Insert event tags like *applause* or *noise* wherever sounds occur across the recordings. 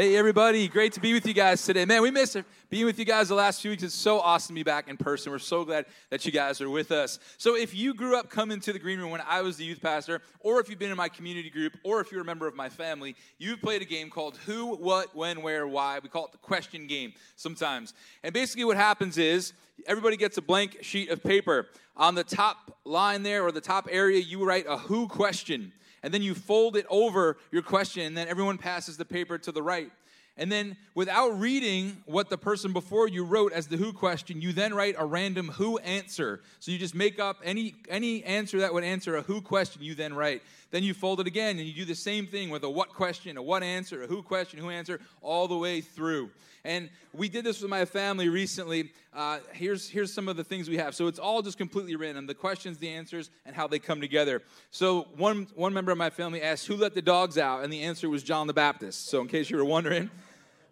Hey, everybody. Great to be with you guys today. Man, we missed being with you guys the last few weeks. It's so awesome to be back in person. We're so glad that you guys are with us. So, if you grew up coming to the green room when I was the youth pastor, or if you've been in my community group, or if you're a member of my family, you've played a game called Who, What, When, Where, Why. We call it the question game sometimes. And basically, what happens is everybody gets a blank sheet of paper. On the top line there, or the top area, you write a who question and then you fold it over your question, and then everyone passes the paper to the right. And then, without reading what the person before you wrote as the who question, you then write a random who answer. So you just make up any, any answer that would answer a who question, you then write. Then you fold it again, and you do the same thing with a what question, a what answer, a who question, who answer, all the way through. And we did this with my family recently. Uh, here's, here's some of the things we have. So it's all just completely random the questions, the answers, and how they come together. So one, one member of my family asked, Who let the dogs out? And the answer was John the Baptist. So in case you were wondering,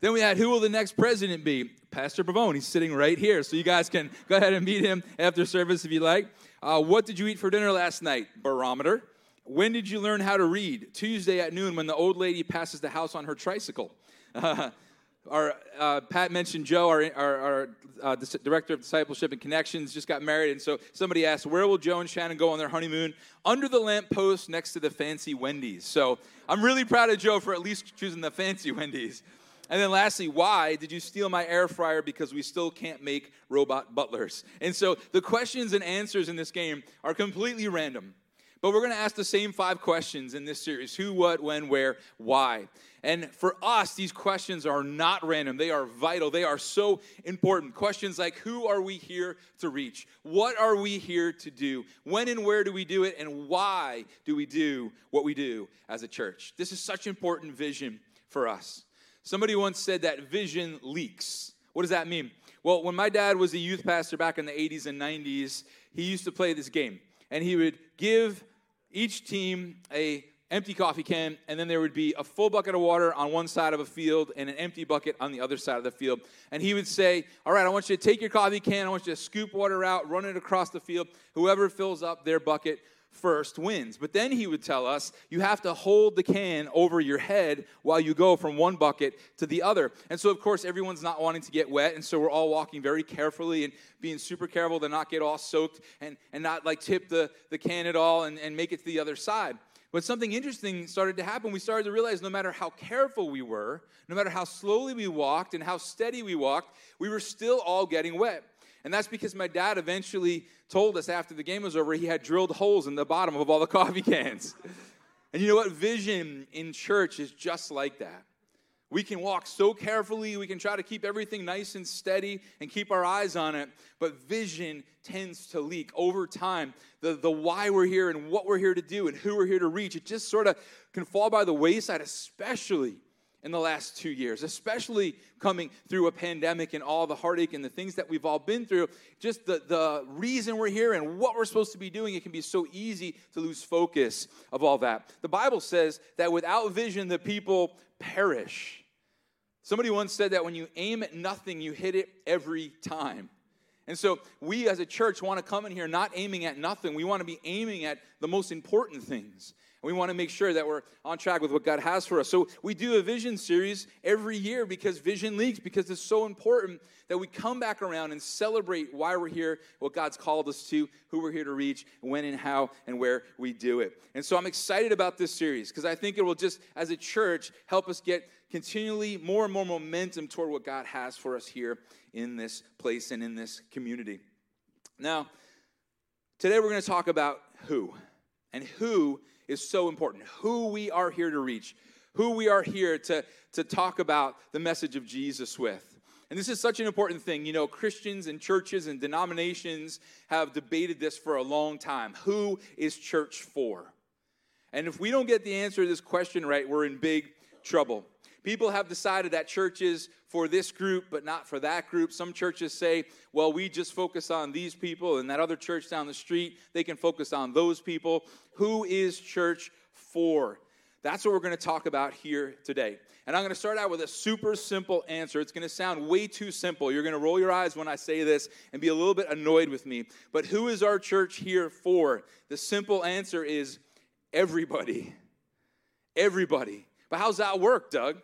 then we had, Who will the next president be? Pastor Pavone. He's sitting right here. So you guys can go ahead and meet him after service if you like. Uh, what did you eat for dinner last night? Barometer. When did you learn how to read? Tuesday at noon when the old lady passes the house on her tricycle. Uh, *laughs* our uh, Pat mentioned Joe, our, our, our uh, director of discipleship and connections, just got married, and so somebody asked, "Where will Joe and Shannon go on their honeymoon?" Under the lamppost next to the fancy Wendy's. So I'm really proud of Joe for at least choosing the fancy *laughs* Wendy's. And then lastly, why did you steal my air fryer? Because we still can't make robot butlers. And so the questions and answers in this game are completely random. But we're going to ask the same five questions in this series who, what, when, where, why. And for us, these questions are not random. They are vital. They are so important. Questions like who are we here to reach? What are we here to do? When and where do we do it? And why do we do what we do as a church? This is such important vision for us. Somebody once said that vision leaks. What does that mean? Well, when my dad was a youth pastor back in the 80s and 90s, he used to play this game. And he would give each team a empty coffee can, and then there would be a full bucket of water on one side of a field and an empty bucket on the other side of the field. And he would say, All right, I want you to take your coffee can, I want you to scoop water out, run it across the field. Whoever fills up their bucket first wins. But then he would tell us you have to hold the can over your head while you go from one bucket to the other. And so, of course, everyone's not wanting to get wet. And so we're all walking very carefully and being super careful to not get all soaked and, and not like tip the, the can at all and, and make it to the other side. But something interesting started to happen. We started to realize no matter how careful we were, no matter how slowly we walked and how steady we walked, we were still all getting wet. And that's because my dad eventually told us after the game was over, he had drilled holes in the bottom of all the *laughs* coffee cans. and you know what? Vision in church is just like that. We can walk so carefully, we can try to keep everything nice and steady and keep our eyes on it, but vision tends to leak over time. The, the why we're here and what we're here to do and who we're here to reach, it just sort of can fall by the wayside, especially in the last two years, especially coming through a pandemic and all the heartache and the things that we've all been through. Just the, the reason we're here and what we're supposed to be doing, it can be so easy to lose focus of all that. The Bible says that without vision, the people perish. Somebody once said that when you aim at nothing, you hit it every time. And so we as a church want to come in here not aiming at nothing. We want to be aiming at the most important things. We want to make sure that we're on track with what God has for us. So we do a vision series every year because vision leaks, because it's so important that we come back around and celebrate why we're here, what God's called us to, who we're here to reach, when and how and where we do it. And so I'm excited about this series because I think it will just, as a church, help us get continually more and more momentum toward what God has for us here in this place and in this community. Now, today we're going to talk about who. And who is so important. Who we are here to reach, who we are here to, to talk about the message of Jesus with. And this is such an important thing. You know, Christians and churches and denominations have debated this for a long time. Who is church for? And if we don't get the answer to this question right, we're in big trouble. People have decided that church is for this group, but not for that group. Some churches say, well, we just focus on these people, and that other church down the street, they can focus on those people. Who is church for? That's what we're going to talk about here today. And I'm going to start out with a super simple answer. It's going to sound way too simple. You're going to roll your eyes when I say this and be a little bit annoyed with me. But who is our church here for? The simple answer is everybody. Everybody. But how's that work, Doug?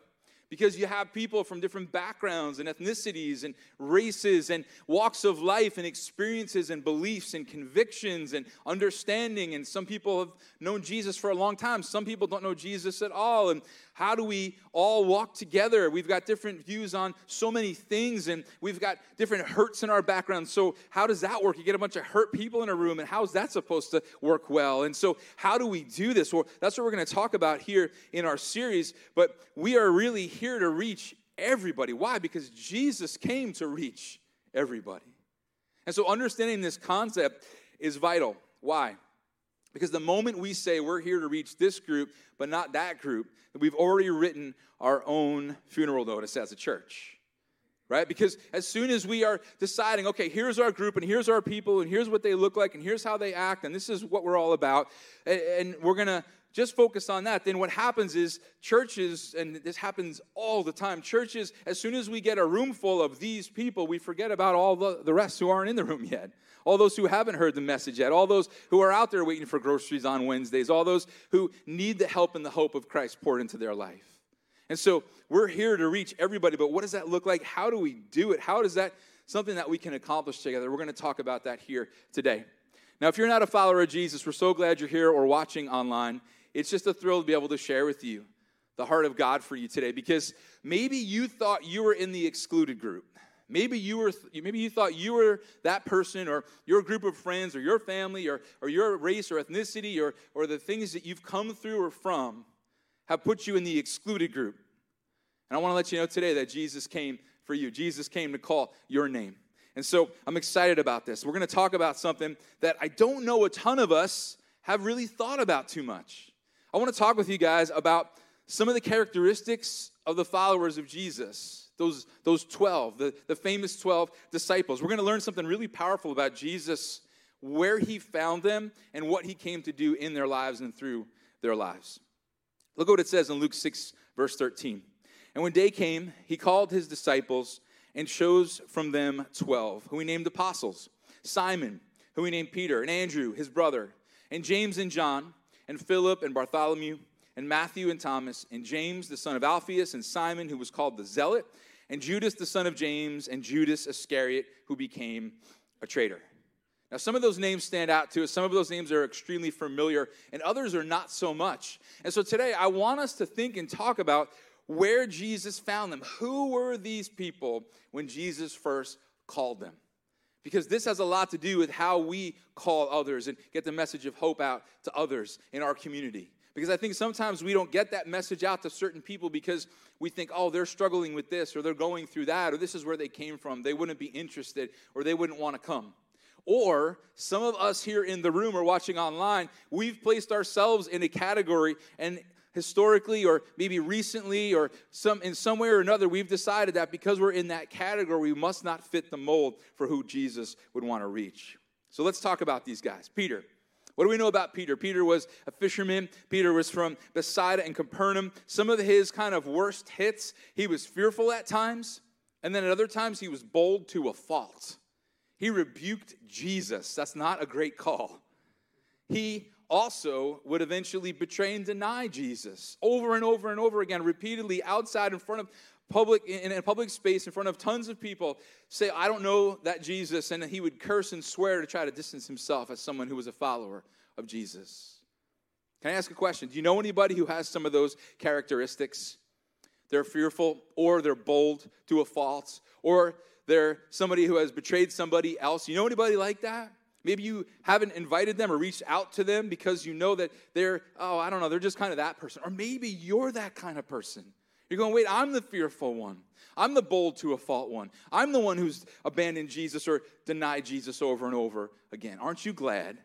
Because you have people from different backgrounds and ethnicities and races and walks of life and experiences and beliefs and convictions and understanding. And some people have known Jesus for a long time, some people don't know Jesus at all. And how do we all walk together? We've got different views on so many things, and we've got different hurts in our background. So, how does that work? You get a bunch of hurt people in a room, and how's that supposed to work well? And so, how do we do this? Well, that's what we're going to talk about here in our series. But we are really here to reach everybody. Why? Because Jesus came to reach everybody. And so understanding this concept is vital. Why? Because the moment we say we're here to reach this group, but not that group, we've already written our own funeral notice as a church. Right? Because as soon as we are deciding, okay, here's our group, and here's our people, and here's what they look like, and here's how they act, and this is what we're all about, and we're gonna just focus on that, then what happens is churches, and this happens all the time, churches, as soon as we get a room full of these people, we forget about all the, the rest who aren't in the room yet. All those who haven't heard the message yet, all those who are out there waiting for groceries on Wednesdays, all those who need the help and the hope of Christ poured into their life. And so we're here to reach everybody, but what does that look like? How do we do it? How does that something that we can accomplish together? We're going to talk about that here today. Now, if you're not a follower of Jesus, we're so glad you're here or watching online it's just a thrill to be able to share with you the heart of God for you today because maybe you thought you were in the excluded group. Maybe you were maybe you thought you were that person or your group of friends or your family or, or your race or ethnicity or, or the things that you've come through or from have put you in the excluded group. And I want to let you know today that Jesus came for you. Jesus came to call your name. And so I'm excited about this. We're going to talk about something that I don't know a ton of us have really thought about too much. I want to talk with you guys about some of the characteristics of the followers of Jesus, those, those 12, the, the famous 12 disciples. We're going to learn something really powerful about Jesus, where he found them, and what he came to do in their lives and through their lives. Look what it says in Luke 6, verse 13. And when day came, he called his disciples and chose from them 12, who he named apostles Simon, who he named Peter, and Andrew, his brother, and James and John and Philip and Bartholomew and Matthew and Thomas and James the son of Alphaeus and Simon who was called the Zealot and Judas the son of James and Judas Iscariot who became a traitor. Now, some of those names stand out to us. Some of those names are extremely familiar, and others are not so much. And so today, I want us to think and talk about where Jesus found them. Who were these people when Jesus first called them? because this has a lot to do with how we call others and get the message of hope out to others in our community. Because I think sometimes we don't get that message out to certain people because we think, oh, they're struggling with this or they're going through that or this is where they came from. They wouldn't be interested or they wouldn't want to come. Or some of us here in the room or watching online, we've placed ourselves in a category and historically or maybe recently or some in some way or another we've decided that because we're in that category we must not fit the mold for who jesus would want to reach so let's talk about these guys peter what do we know about Peter? Peter was a fisherman. Peter was from Bethsaida and Capernaum. Some of his kind of worst hits, he was fearful at times, and then at other times he was bold to a fault. He rebuked Jesus. That's not a great call. He also would eventually betray and deny Jesus over and over and over again, repeatedly outside in front of public in a public space in front of tons of people say i don't know that jesus and he would curse and swear to try to distance himself as someone who was a follower of jesus. Can i ask a question? Do you know anybody who has some of those characteristics? They're fearful or they're bold to a fault or they're somebody who has betrayed somebody else. You know anybody like that? Maybe you haven't invited them or reached out to them because you know that they're, oh, I don't know, they're just kind of that person. Or maybe you're that kind of person. You're going, wait, I'm the fearful one. I'm the bold to a fault one. I'm the one who's abandoned Jesus or denied Jesus over and over again. Aren't you glad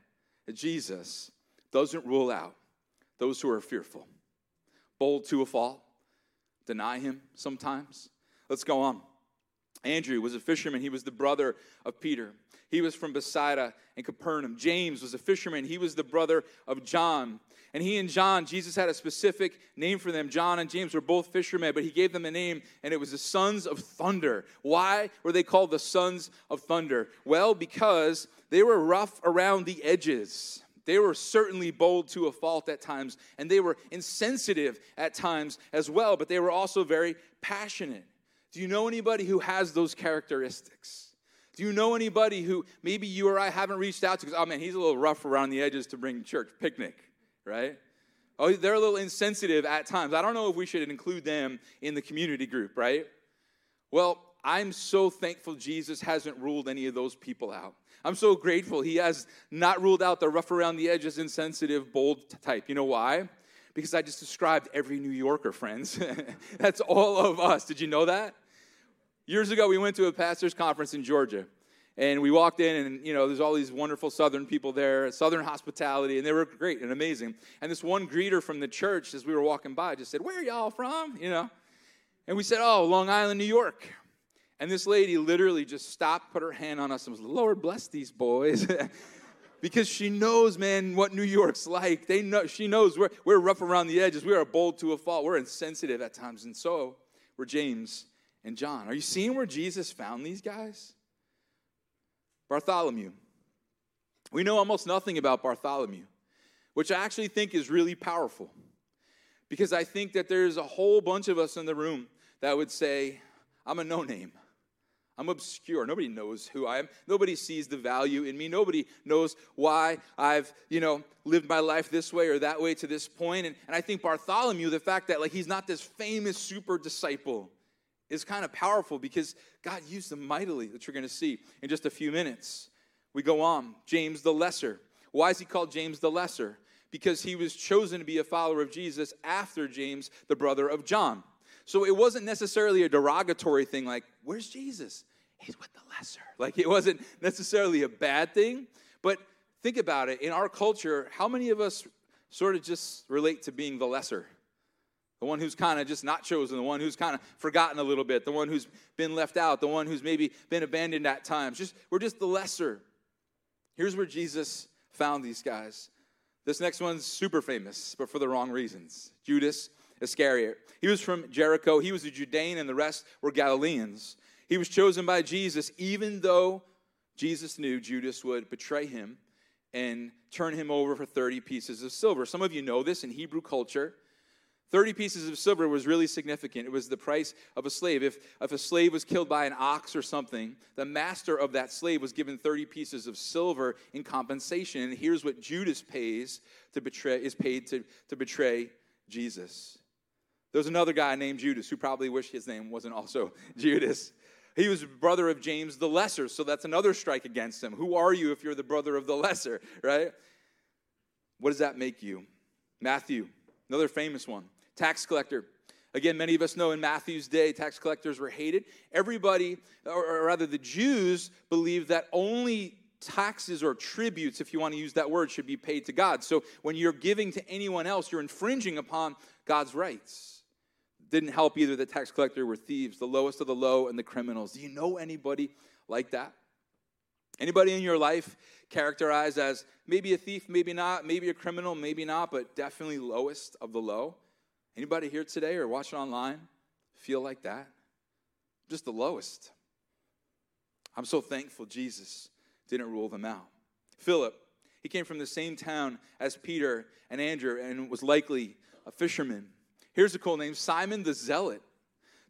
that Jesus doesn't rule out those who are fearful? Bold to a fault, deny him sometimes. Let's go on. Andrew was a fisherman. He was the brother of Peter. He was from Bethsaida and Capernaum. James was a fisherman. He was the brother of John. And he and John, Jesus had a specific name for them. John and James were both fishermen, but he gave them a name, and it was the sons of thunder. Why were they called the sons of thunder? Well, because they were rough around the edges. They were certainly bold to a fault at times, and they were insensitive at times as well, but they were also very passionate. Do you know anybody who has those characteristics? Do you know anybody who maybe you or I haven't reached out to because, oh man, he's a little rough around the edges to bring church picnic, right? Oh, they're a little insensitive at times. I don't know if we should include them in the community group, right? Well, I'm so thankful Jesus hasn't ruled any of those people out. I'm so grateful he has not ruled out the rough around the edges, insensitive, bold type. You know why? Because I just described every New Yorker, friends. *laughs* That's all of us. Did you know that? Years ago, we went to a pastor's conference in Georgia. And we walked in, and you know, there's all these wonderful Southern people there, Southern hospitality, and they were great and amazing. And this one greeter from the church, as we were walking by, just said, "Where y'all from?" You know, and we said, "Oh, Long Island, New York." And this lady literally just stopped, put her hand on us, and was, Lord bless these boys. *laughs* because she knows, man, what New York's like. They know, she knows we're, we're rough around the edges. We are bold to a fault. We're insensitive at times. And so were James and John. Are you seeing where Jesus found these guys? Bartholomew. We know almost nothing about Bartholomew, which I actually think is really powerful. Because I think that there's a whole bunch of us in the room that would say, I'm a no name. I'm obscure. Nobody knows who I am. Nobody sees the value in me. Nobody knows why I've, you know, lived my life this way or that way to this point. And, and I think Bartholomew, the fact that like he's not this famous super disciple, is kind of powerful because God used him mightily, that you're going to see in just a few minutes. We go on. James the Lesser. Why is he called James the Lesser? Because he was chosen to be a follower of Jesus after James, the brother of John. So it wasn't necessarily a derogatory thing like, where's Jesus? He's with the lesser. Like it wasn't necessarily a bad thing. But think about it. In our culture, how many of us sort of just relate to being the lesser? The one who's kind of just not chosen, the one who's kind of forgotten a little bit, the one who's been left out, the one who's maybe been abandoned at times. Just we're just the lesser. Here's where Jesus found these guys. This next one's super famous, but for the wrong reasons. Judas Iscariot. He was from Jericho. He was a Judean, and the rest were Galileans. He was chosen by Jesus, even though Jesus knew Judas would betray him and turn him over for 30 pieces of silver. Some of you know this in Hebrew culture. 30 pieces of silver was really significant. It was the price of a slave. If, if a slave was killed by an ox or something, the master of that slave was given 30 pieces of silver in compensation. And here's what Judas pays to betray, is paid to, to betray Jesus. There's another guy named Judas who probably wished his name wasn't also *laughs* Judas. He was brother of James the Lesser, so that's another strike against him. Who are you if you're the brother of the Lesser, *laughs* right? What does that make you? Matthew, another famous one, tax collector. Again, many of us know in Matthew's day, tax collectors were hated. Everybody, or rather the Jews, believed that only taxes or tributes, if you want to use that word, should be paid to God. So when you're giving to anyone else, you're infringing upon God's rights didn't help either. The tax collector were thieves, the lowest of the low, and the criminals. Do you know anybody like that? Anybody in your life characterized as maybe a thief, maybe not, maybe a criminal, maybe not, but definitely lowest of the low? Anybody here today or watching online feel like that? Just the lowest. I'm so thankful Jesus didn't rule them out. Philip, he came from the same town as Peter and Andrew and was likely a fisherman. Here's a cool name Simon the Zealot.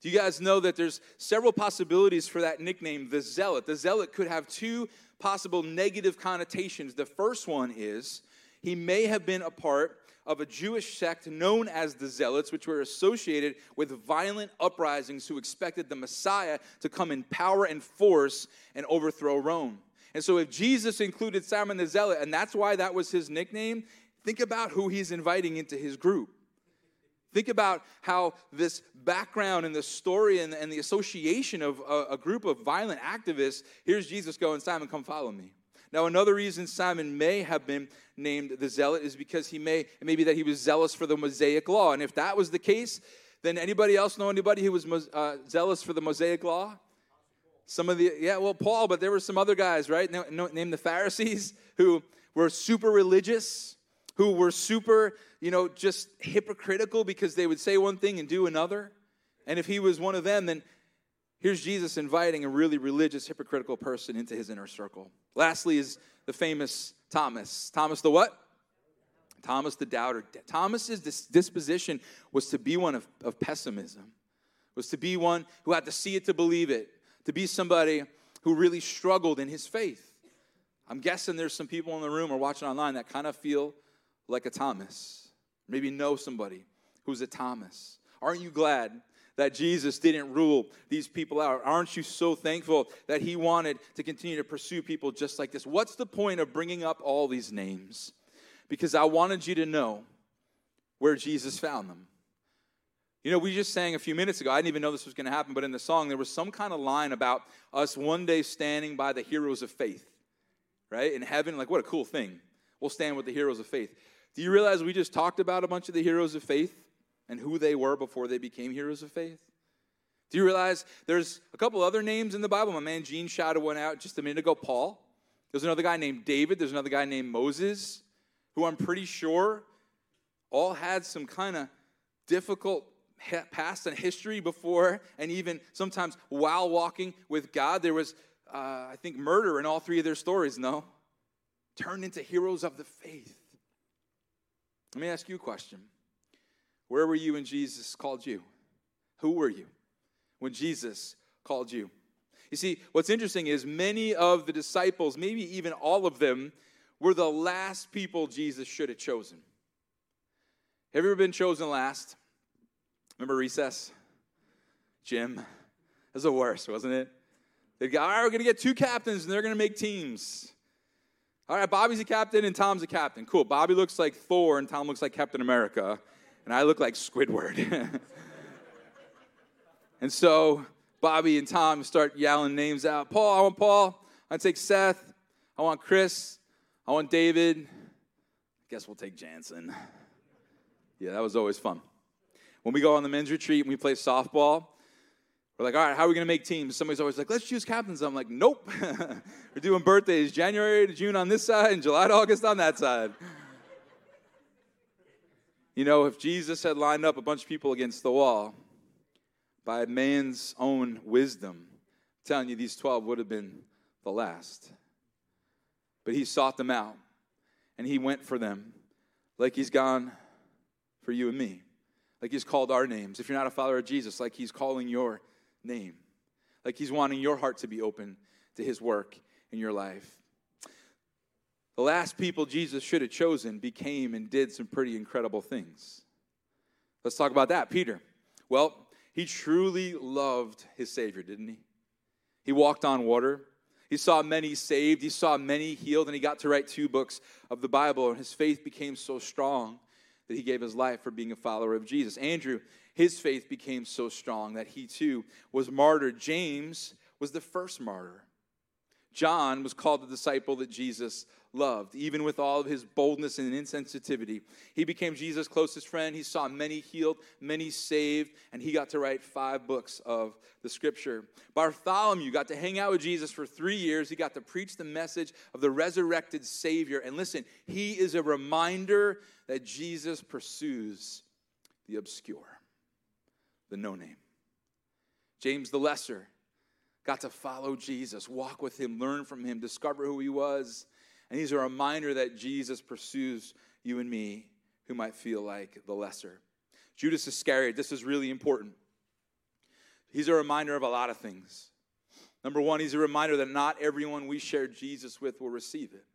Do you guys know that there's several possibilities for that nickname, the Zealot? The Zealot could have two possible negative connotations. The first one is he may have been a part of a Jewish sect known as the Zealots, which were associated with violent uprisings who expected the Messiah to come in power and force and overthrow Rome. And so, if Jesus included Simon the Zealot, and that's why that was his nickname, think about who he's inviting into his group. Think about how this background and the story and, and the association of a, a, group of violent activists. Here's Jesus going, Simon, come follow me. Now, another reason Simon may have been named the zealot is because he may, maybe that he was zealous for the Mosaic law. And if that was the case, then anybody else know anybody who was uh, zealous for the Mosaic law? Some of the, yeah, well, Paul, but there were some other guys, right? Named the Pharisees who were super religious who were super, you know, just hypocritical because they would say one thing and do another. And if he was one of them, then here's Jesus inviting a really religious, hypocritical person into his inner circle. Lastly, is the famous Thomas. Thomas the what? Thomas the doubter. Thomas's disposition was to be one of, of pessimism, was to be one who had to see it to believe it, to be somebody who really struggled in his faith. I'm guessing there's some people in the room or watching online that kind of feel like a Thomas. Maybe know somebody who's a Thomas. Aren't you glad that Jesus didn't rule these people out? Aren't you so thankful that he wanted to continue to pursue people just like this? What's the point of bringing up all these names? Because I wanted you to know where Jesus found them. You know, we just sang a few minutes ago, I didn't even know this was going to happen, but in the song, there was some kind of line about us one day standing by the heroes of faith, right? In heaven, like, what a cool thing. We'll stand with the heroes of faith. Do you realize we just talked about a bunch of the heroes of faith and who they were before they became heroes of faith? Do you realize there's a couple other names in the Bible? My man Gene shouted one out just a minute ago Paul. There's another guy named David. There's another guy named Moses, who I'm pretty sure all had some kind of difficult past and history before, and even sometimes while walking with God. There was, uh, I think, murder in all three of their stories, no? Turned into heroes of the faith. Let me ask you a question. Where were you when Jesus called you? Who were you when Jesus called you? You see, what's interesting is many of the disciples, maybe even all of them, were the last people Jesus should have chosen. Have you ever been chosen last? Remember recess? Jim? That was the worst, wasn't it? They'd go, all right, we're going to get two captains and they're going to make teams. All right, Bobby's a captain and Tom's a captain. Cool. Bobby looks like Thor and Tom looks like Captain America, and I look like Squidward. *laughs* and so Bobby and Tom start yelling names out. Paul, I want Paul. I take Seth. I want Chris. I want David. I guess we'll take Jansen. Yeah, that was always fun. When we go on the men's retreat and we play softball, we're like, all right, how are we going to make teams? Somebody's always like, let's choose captains. I'm like, nope. *laughs* We're doing birthdays January to June on this side and July to August on that side. you know, if Jesus had lined up a bunch of people against the wall by man's own wisdom, I'm telling you, these 12 would have been the last. But he sought them out and he went for them like he's gone for you and me, like he's called our names. If you're not a follower of Jesus, like he's calling your name. Like he's wanting your heart to be open to his work in your life. The last people Jesus should have chosen became and did some pretty incredible things. Let's talk about that. Peter. Well, he truly loved his Savior, didn't he? He walked on water. He saw many saved. He saw many healed, and he got to write two books of the Bible. And his faith became so strong that he gave his life for being a follower of Jesus. Andrew, his faith became so strong that he too was martyred. James was the first martyr. John was called the disciple that Jesus loved, even with all of his boldness and insensitivity. He became Jesus' closest friend. He saw many healed, many saved, and he got to write five books of the scripture. Bartholomew got to hang out with Jesus for three years. He got to preach the message of the resurrected Savior. And listen, he is a reminder that Jesus pursues the obscure, the no name. James the Lesser got to follow Jesus, walk with him, learn from him, discover who he was. And he's a reminder that Jesus pursues you and me who might feel like the lesser. Judas Iscariot, this is really important. He's a reminder of a lot of things. Number one, he's a reminder that not everyone we share Jesus with will receive it.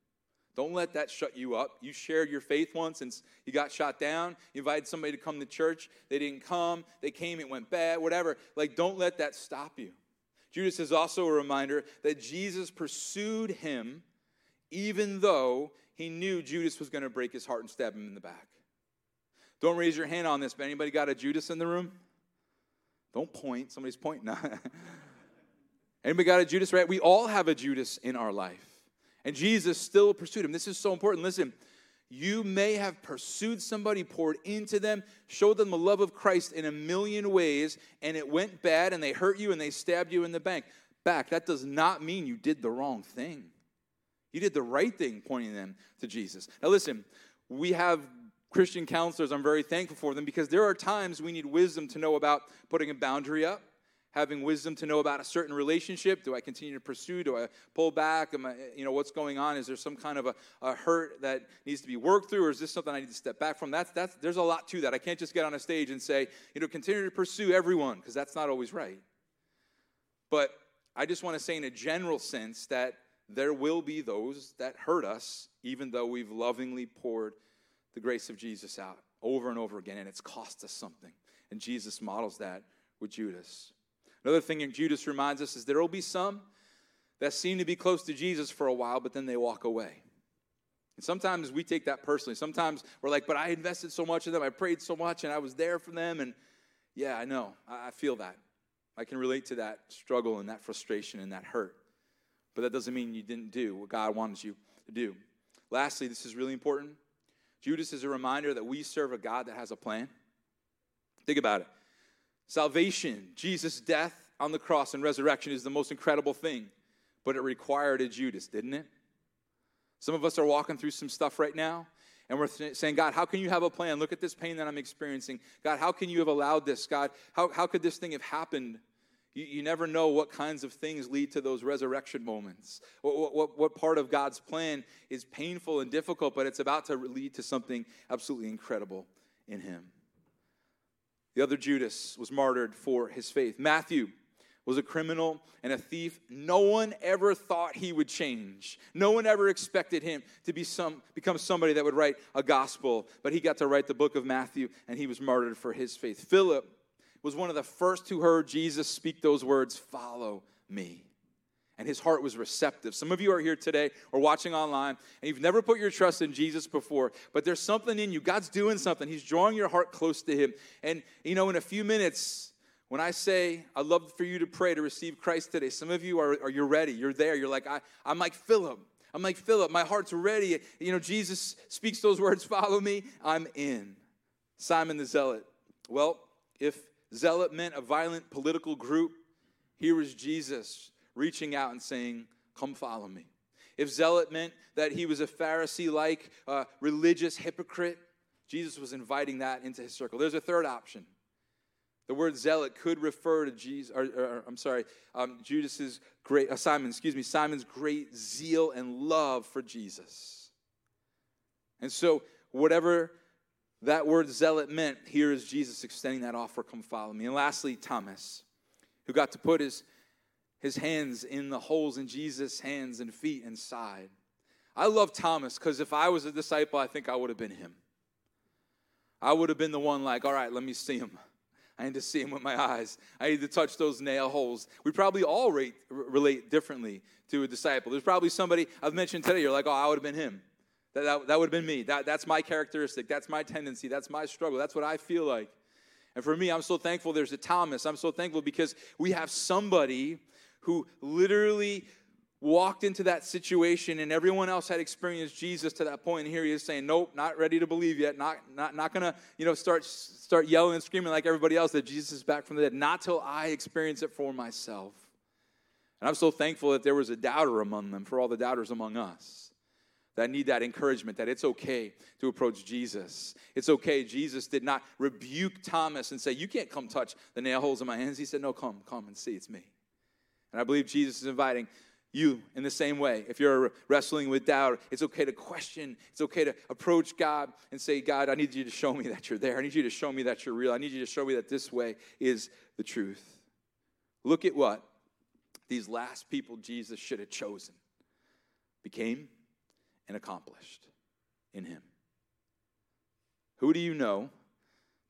Don't let that shut you up. You shared your faith once and you got shot down. You invited somebody to come to church. They didn't come. They came, it went bad, whatever. Like, don't let that stop you. Judas is also a reminder that Jesus pursued him even though he knew Judas was going to break his heart and stab him in the back. Don't raise your hand on this, but anybody got a Judas in the room? Don't point. Somebody's pointing. *laughs* anybody got a Judas, right? We all have a Judas in our life. And Jesus still pursued him. This is so important. Listen, you may have pursued somebody, poured into them, showed them the love of Christ in a million ways, and it went bad and they hurt you and they stabbed you in the bank. Back. That does not mean you did the wrong thing. You did the right thing pointing them to Jesus. Now, listen, we have Christian counselors. I'm very thankful for them because there are times we need wisdom to know about putting a boundary up, having wisdom to know about a certain relationship? Do I continue to pursue? Do I pull back? Am I, you know, what's going on? Is there some kind of a, a, hurt that needs to be worked through, or is this something I need to step back from? That's, that's, there's a lot to that. I can't just get on a stage and say, you know, continue to pursue everyone, because that's not always right. But I just want to say, in a general sense, that there will be those that hurt us, even though we've lovingly poured the grace of Jesus out over and over again, and it's cost us something. And Jesus models that with Judas. Another thing Judas reminds us is there will be some that seem to be close to Jesus for a while, but then they walk away. And sometimes we take that personally. Sometimes we're like, but I invested so much in them, I prayed so much, and I was there for them. And yeah, I know, I feel that. I can relate to that struggle and that frustration and that hurt. But that doesn't mean you didn't do what God wanted you to do. Lastly, this is really important. Judas is a reminder that we serve a God that has a plan. Think about it. Salvation, Jesus' death on the cross and resurrection is the most incredible thing, but it required a Judas, didn't it? Some of us are walking through some stuff right now, and we're th- saying, God, how can you have a plan? Look at this pain that I'm experiencing. God, how can you have allowed this? God, how, how could this thing have happened? You, you never know what kinds of things lead to those resurrection moments. What, what, what part of God's plan is painful and difficult, but it's about to lead to something absolutely incredible in Him. The other Judas was martyred for his faith. Matthew was a criminal and a thief. No one ever thought he would change. No one ever expected him to be some, become somebody that would write a gospel, but he got to write the book of Matthew and he was martyred for his faith. Philip was one of the first who heard Jesus speak those words, Follow me and his heart was receptive. Some of you are here today or watching online, and you've never put your trust in Jesus before, but there's something in you. God's doing something. He's drawing your heart close to him. And, you know, in a few minutes, when I say I'd love for you to pray to receive Christ today, some of you are, are you're ready. You're there. You're like, I, I'm like Philip. I'm like Philip. My heart's ready. You know, Jesus speaks those words, *laughs* follow me. I'm in. Simon the Zealot. Well, if zealot meant a violent political group, here was Jesus reaching out and saying, Come follow me. If zealot meant that he was a Pharisee like uh, religious hypocrite, Jesus was inviting that into his circle. There's a third option. The word zealot could refer to Jesus, or, or I'm sorry, um, Judas's great, uh, Simon, excuse me, Simon's great zeal and love for Jesus. And so, whatever that word zealot meant, here is Jesus extending that offer, come follow me. And lastly, Thomas, who got to put his his hands in the holes in Jesus' hands and feet and side. I love Thomas because if I was a disciple, I think I would have been him. I would have been the one like, all right, let me see him. I need to see him with my eyes. I need to touch those nail holes. We probably all rate, relate differently to a disciple. There's probably somebody I've mentioned today, you're like, oh, I would have been him. That, that, that would have been me. That, that's my characteristic. That's my tendency. That's my struggle. That's what I feel like. And for me, I'm so thankful there's a Thomas. I'm so thankful because we have somebody who literally walked into that situation and everyone else had experienced Jesus to that point. And here he is saying, Nope, not ready to believe yet. Not, not, not gonna, you know, start start yelling and screaming like everybody else that Jesus is back from the dead. Not till I experience it for myself. And I'm so thankful that there was a doubter among them, for all the doubters among us. That need that encouragement that it's okay to approach Jesus. It's okay. Jesus did not rebuke Thomas and say, You can't come touch the nail holes in my hands. He said, No, come, come and see, it's me. And I believe Jesus is inviting you in the same way. If you're wrestling with doubt, it's okay to question. It's okay to approach God and say, God, I need you to show me that you're there. I need you to show me that you're real. I need you to show me that this way is the truth. Look at what these last people Jesus should have chosen became and accomplished in Him. Who do you know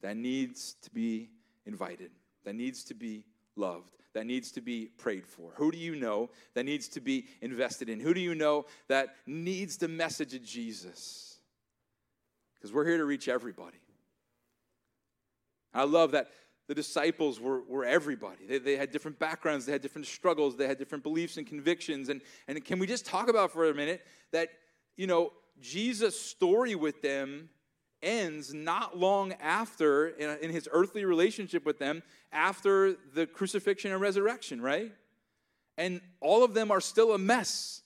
that needs to be invited, that needs to be loved? that needs to be prayed for? Who do you know that needs to be invested in? Who do you know that needs the message of Jesus? Because we're here to reach everybody. I love that the disciples were, were everybody. They, they had different backgrounds, they had different struggles, they had different beliefs and convictions. And, and can we just talk about for a minute that, you know, Jesus' story with them ends not long after, in, in his earthly relationship with them, after the crucifixion and resurrection, right? And all of them are still a mess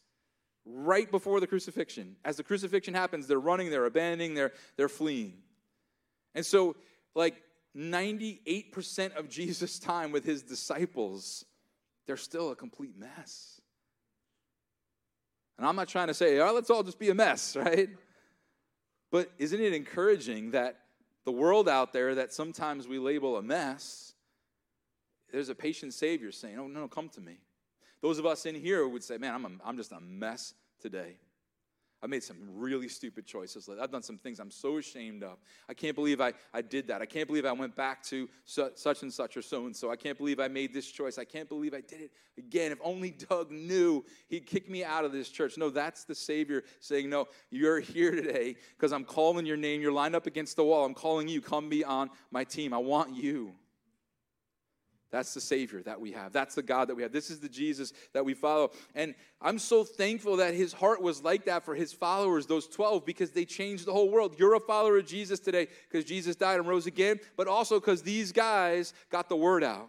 right before the crucifixion. As the crucifixion happens, they're running, they're abandoning, they're, they're fleeing. And so, like, 98% of Jesus' time with his disciples, they're still a complete mess. And I'm not trying to say, oh, let's all just be a mess, *laughs* right? But isn't it encouraging that the world out there that sometimes we label a mess, there's a patient Savior saying, oh, no, no, come to me. Those of us in here would say, man, I'm, a, I'm just a mess today. I've made some really stupid choices. I've done some things I'm so ashamed of. I can't believe I, I did that. I can't believe I went back to such and such or so and so. I can't believe I made this choice. I can't believe I did it again. If only Doug knew, he'd kick me out of this church. No, that's the Savior saying, No, you're here today because I'm calling your name. You're lined up against the wall. I'm calling you. Come be on my team. I want you. That's the Savior that we have. That's the God that we have. This is the Jesus that we follow. And I'm so thankful that his heart was like that for his followers, those 12, because they changed the whole world. You're a follower of Jesus today because Jesus died and rose again, but also because these guys got the word out.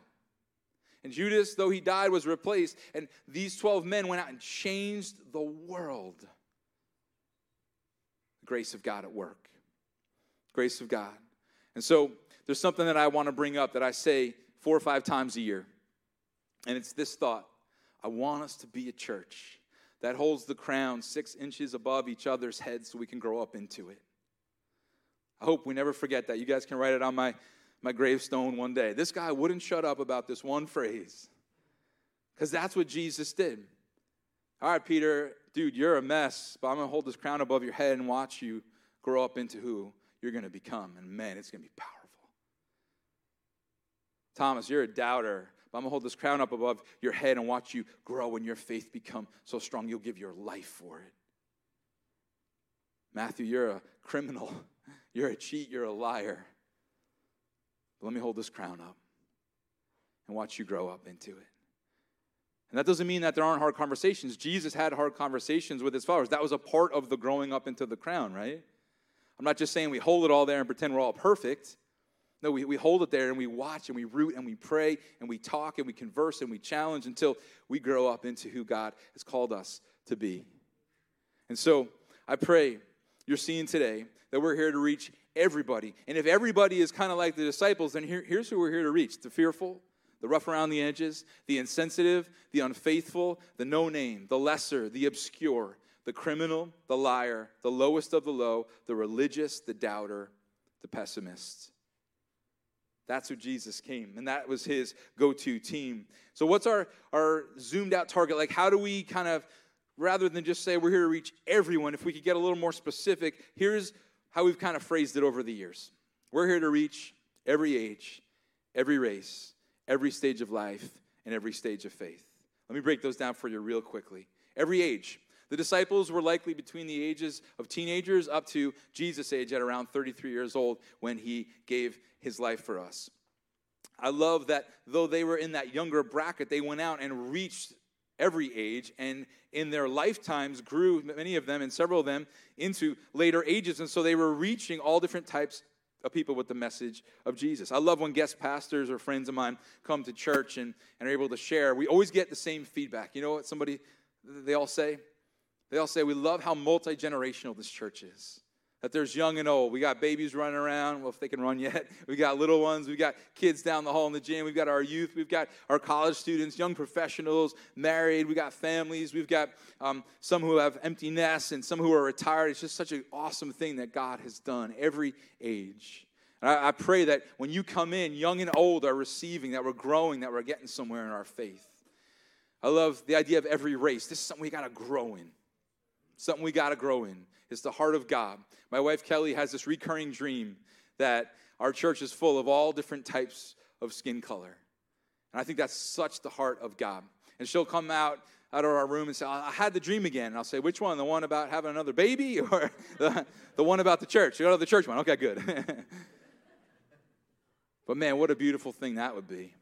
And Judas, though he died, was replaced. And these 12 men went out and changed the world. The grace of God at work. Grace of God. And so there's something that I want to bring up that I say four or five times a year. And it's this thought I want us to be a church that holds the crown six inches above each other's heads so we can grow up into it. I hope we never forget that. You guys can write it on my, my gravestone one day. This guy wouldn't shut up about this one phrase because that's what Jesus did. All right, Peter, dude, you're a mess, but I'm going to hold this crown above your head and watch you grow up into who you're going to become. And man, it's going to be powerful. Thomas, you're a doubter. But I'm going to hold this crown up above your head and watch you grow and your faith become so strong you'll give your life for it. Matthew, you're a criminal. *laughs* You're a cheat. You're a liar. But let me hold this crown up and watch you grow up into it. And that doesn't mean that there aren't hard conversations. Jesus had hard conversations with his followers. That was a part of the growing up into the crown, right? I'm not just saying we hold it all there and pretend we're all perfect. No, we, we hold it there and we watch and we root and we pray and we talk and we converse and we challenge until we grow up into who God has called us to be. And so I pray you're seeing today that we're here to reach everybody. And if everybody is kind of like the disciples, then here, here's who we're here to reach the fearful, the rough around the edges, the insensitive, the unfaithful, the no name, the lesser, the obscure, the criminal, the liar, the lowest of the low, the religious, the doubter, the pessimist. That's who Jesus came, and that was his go to team. So, what's our, our zoomed out target? Like, how do we kind of, rather than just say we're here to reach everyone, if we could get a little more specific, here's how we've kind of phrased it over the years we're here to reach every age, every race, every stage of life, and every stage of faith. Let me break those down for you real quickly. Every age. The disciples were likely between the ages of teenagers up to Jesus' age at around 33 years old when he gave his life for us. I love that though they were in that younger bracket, they went out and reached every age and in their lifetimes grew, many of them and several of them, into later ages. And so they were reaching all different types of people with the message of Jesus. I love when guest pastors or friends of mine come to church and, and are able to share. We always get the same feedback. You know what somebody, they all say? They all say, We love how multi generational this church is. That there's young and old. We got babies running around, well, if they can run yet. *laughs* We got little ones. We got kids down the hall in the gym. We've got our youth. We've got our college students, young professionals, married. We got families. We've got um, some who have empty nests and some who are retired. It's just such an awesome thing that God has done every age. And I, I pray that when you come in, young and old are receiving, that we're growing, that we're getting somewhere in our faith. I love the idea of every race. This is something we got to grow in something we got to grow in. It's the heart of God. My wife Kelly has this recurring dream that our church is full of all different types of skin color. And I think that's such the heart of God. And she'll come out out of our room and say, I had the dream again. And I'll say, which one? The one about having another baby *laughs* or the, the one about the church? You to the church one. Okay, good. *laughs* but man, what a beautiful thing that would be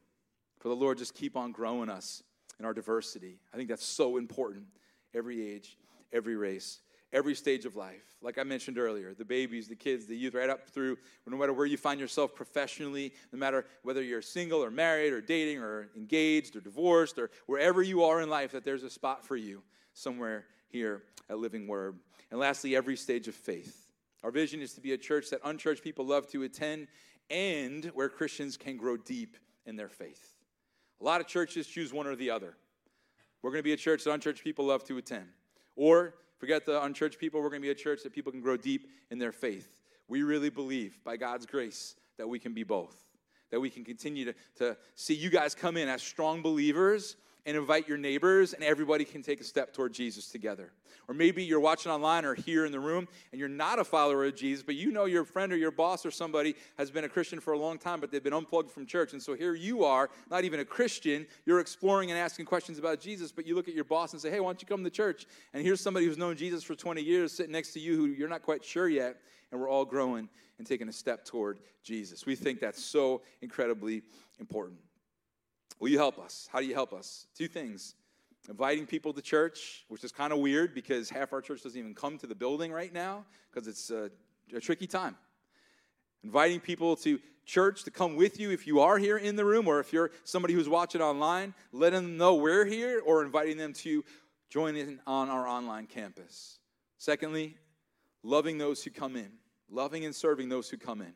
for the Lord just keep on growing us in our diversity. I think that's so important every age every race, every stage of life. Like I mentioned earlier, the babies, the kids, the youth, right up through no matter where you find yourself professionally, no matter whether you're single or married or dating or engaged or divorced or wherever you are in life, that there's a spot for you somewhere here at Living Word. And lastly, every stage of faith. Our vision is to be a church that unchurched people love to attend and where Christians can grow deep in their faith. A lot of churches choose one or the other. We're going to be a church that unchurched people love to attend. Or forget the unchurched people, we're going to be a church that people can grow deep in their faith. We really believe, by God's grace, that we can be both. That we can continue to, to see you guys come in as strong believers and invite your neighbors, and everybody can take a step toward Jesus together. Or maybe you're watching online or here in the room, and you're not a follower of Jesus, but you know your friend or your boss or somebody has been a Christian for a long time, but they've been unplugged from church. And so here you are, not even a Christian, you're exploring and asking questions about Jesus, but you look at your boss and say, Hey, why don't you come to church? And here's somebody who's known Jesus for 20 years sitting next to you who you're not quite sure yet, and we're all growing and taking a step toward Jesus. We think that's so incredibly important. Will you help us? How do you help us? Two things. Inviting people to church, which is kind of weird because half our church doesn't even come to the building right now because it's a, a tricky time. Inviting people to church to come with you if you are here in the room or if you're somebody who's watching online, letting them know we're here or inviting them to join in on our online campus. Secondly, loving those who come in, loving and serving those who come in.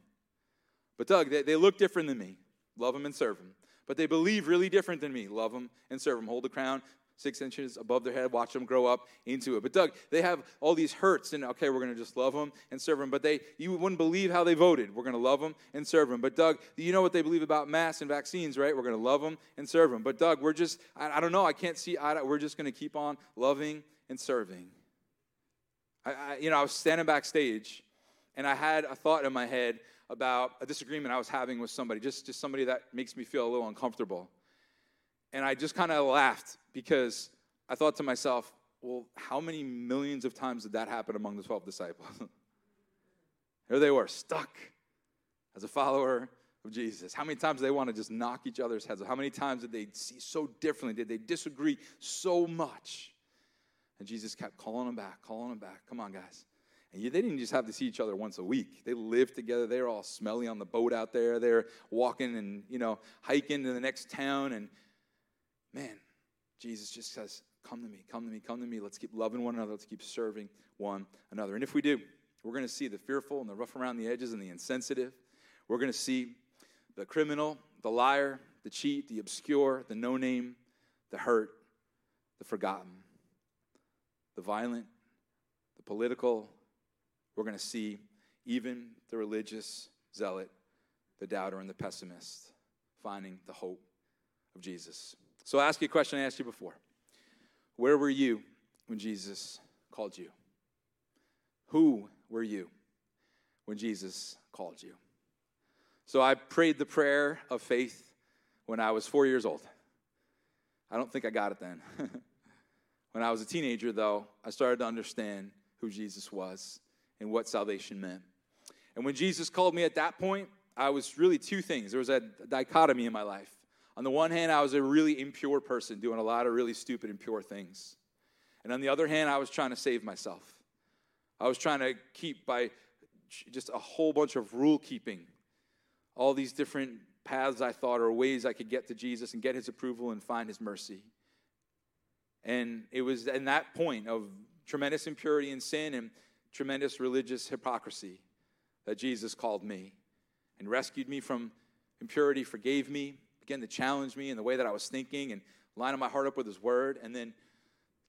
But Doug, they, they look different than me. Love them and serve them but they believe really different than me. Love them and serve them. Hold the crown six inches above their head, watch them grow up into it. But Doug, they have all these hurts, and okay, we're going to just love them and serve them. But they, you wouldn't believe how they voted. We're going to love them and serve them. But Doug, you know what they believe about masks and vaccines, right? We're going to love them and serve them. But Doug, we're just, I, I don't know, I can't see, I, we're just going to keep on loving and serving. I, I, you know, I was standing backstage, and I had a thought in my head about a disagreement I was having with somebody, just, just somebody that makes me feel a little uncomfortable. And I just kind of laughed because I thought to myself, well, how many millions of times did that happen among the 12 disciples? *laughs* Here they were, stuck as a follower of Jesus. How many times did they want to just knock each other's heads off? How many times did they see so differently? Did they disagree so much? And Jesus kept calling them back, calling them back. Come on, guys. And they didn't just have to see each other once a week. They lived together. They were all smelly on the boat out there. They're walking and, you know, hiking to the next town. And man, Jesus just says, Come to me, come to me, come to me. Let's keep loving one another. Let's keep serving one another. And if we do, we're going to see the fearful and the rough around the edges and the insensitive. We're going to see the criminal, the liar, the cheat, the obscure, the no name, the hurt, the forgotten, the violent, the political, we're going to see even the religious zealot, the doubter, and the pessimist finding the hope of Jesus. So I'll ask you a question I asked you before Where were you when Jesus called you? Who were you when Jesus called you? So I prayed the prayer of faith when I was four years old. I don't think I got it then. *laughs* when I was a teenager, though, I started to understand who Jesus was and what salvation meant. And when Jesus called me at that point, I was really two things. There was a dichotomy in my life. On the one hand, I was a really impure person doing a lot of really stupid, impure things. And on the other hand, I was trying to save myself. I was trying to keep by just a whole bunch of rule keeping, all these different paths I thought or ways I could get to Jesus and get his approval and find his mercy. And it was in that point of tremendous impurity and sin and tremendous religious hypocrisy that Jesus called me and rescued me from impurity, forgave me, began to challenge me in the way that I was thinking and lining my heart up with His Word, and then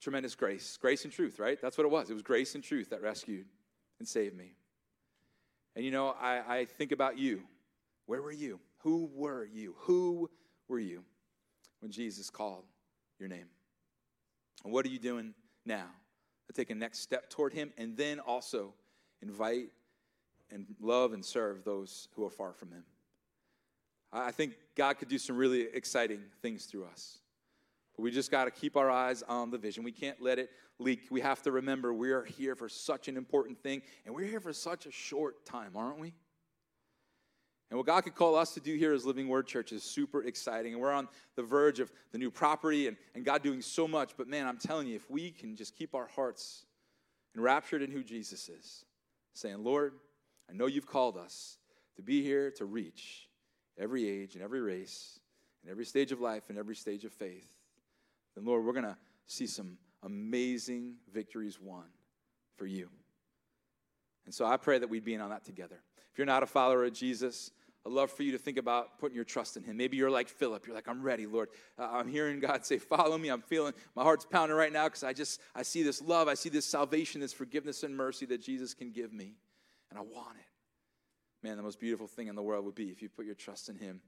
tremendous grace. Grace and truth, right? That's what it was. It was grace and truth that rescued and saved me. And you know, I, I think about you. Where were you? Who were you? Who were you when Jesus called your name? And what are you doing now? Take a next step toward Him, and then also invite and love and serve those who are far from Him. I think God could do some really exciting things through us. But we just got to keep our eyes on the vision. We can't let it leak. We have to remember we are here for such an important thing, and we're here for such a short time, aren't we? And what God could call us to do here as Living Word Church is super exciting. And we're on the verge of the new property and, and God doing so much. But man, I'm telling you, if we can just keep our hearts enraptured in who Jesus is, saying, Lord, I know you've called us to be here to reach every age and every race and every stage of life and every stage of faith, then Lord, we're going to see some amazing victories won for you. And so I pray that we'd be in on that together. If you're not a follower of Jesus, I'd love for you to think about putting your trust in Him. Maybe you're like Philip. You're like, I'm ready, Lord. Uh, I'm hearing God say, Follow me. I'm feeling my heart's pounding right now because I just I see this love, I see this salvation, this forgiveness and mercy that Jesus can give me, and I want it. Man, the most beautiful thing in the world would be if you put your trust in Him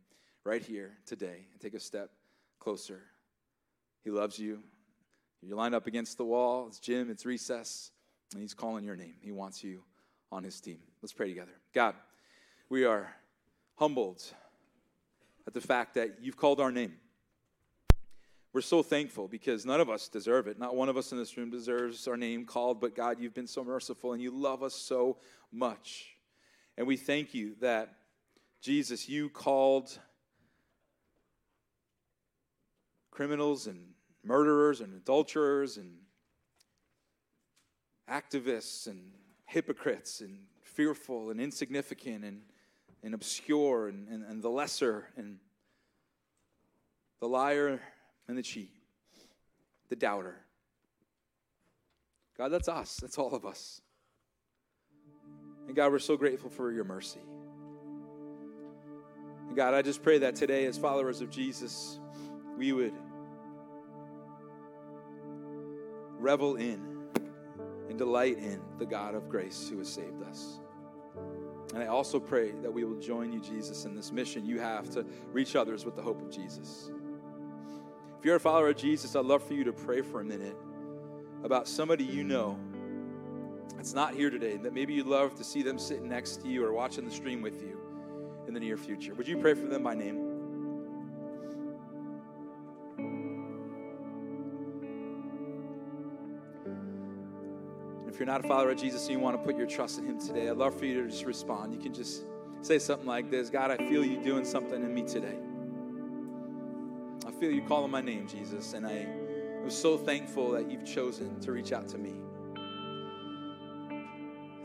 right here today and take a step closer. He loves you. You're lined up against the wall. It's gym. It's recess, and He's calling your name. He wants you on His team. Let's pray together. God, we are humbled at the fact that you've called our name. We're so thankful because none of us deserve it. Not one of us in this room deserves our name called, but God, you've been so merciful and you love us so much. And we thank you that, Jesus, you called criminals and murderers and adulterers and activists and hypocrites and fearful and insignificant and and obscure and, and, and the lesser and the liar and the cheat, the doubter. God, that's us. That's all of us. And God, we're so grateful for your mercy. And God, I just pray that today, as followers of Jesus, we would revel in and delight in the God of grace who has saved us. And I also pray that we will join you, Jesus, in this mission you have to reach others with the hope of Jesus. If you're a follower of Jesus, I'd love for you to pray for a minute about somebody you know that's not here today, that maybe you'd love to see them sitting next to you or watching the stream with you in the near future. Would you pray for them by name? If you're not a follower of Jesus and you want to put your trust in Him today, I'd love for you to just respond. You can just say something like this God, I feel you doing something in me today. I feel you calling my name, Jesus, and I am so thankful that you've chosen to reach out to me.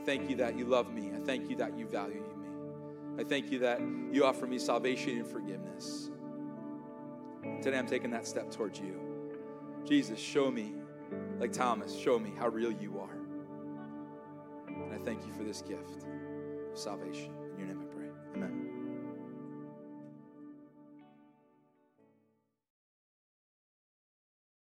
Thank you that you love me. I thank you that you value me. I thank you that you offer me salvation and forgiveness. Today I'm taking that step towards you. Jesus, show me, like Thomas, show me how real you are thank you for this gift of salvation. In your name I.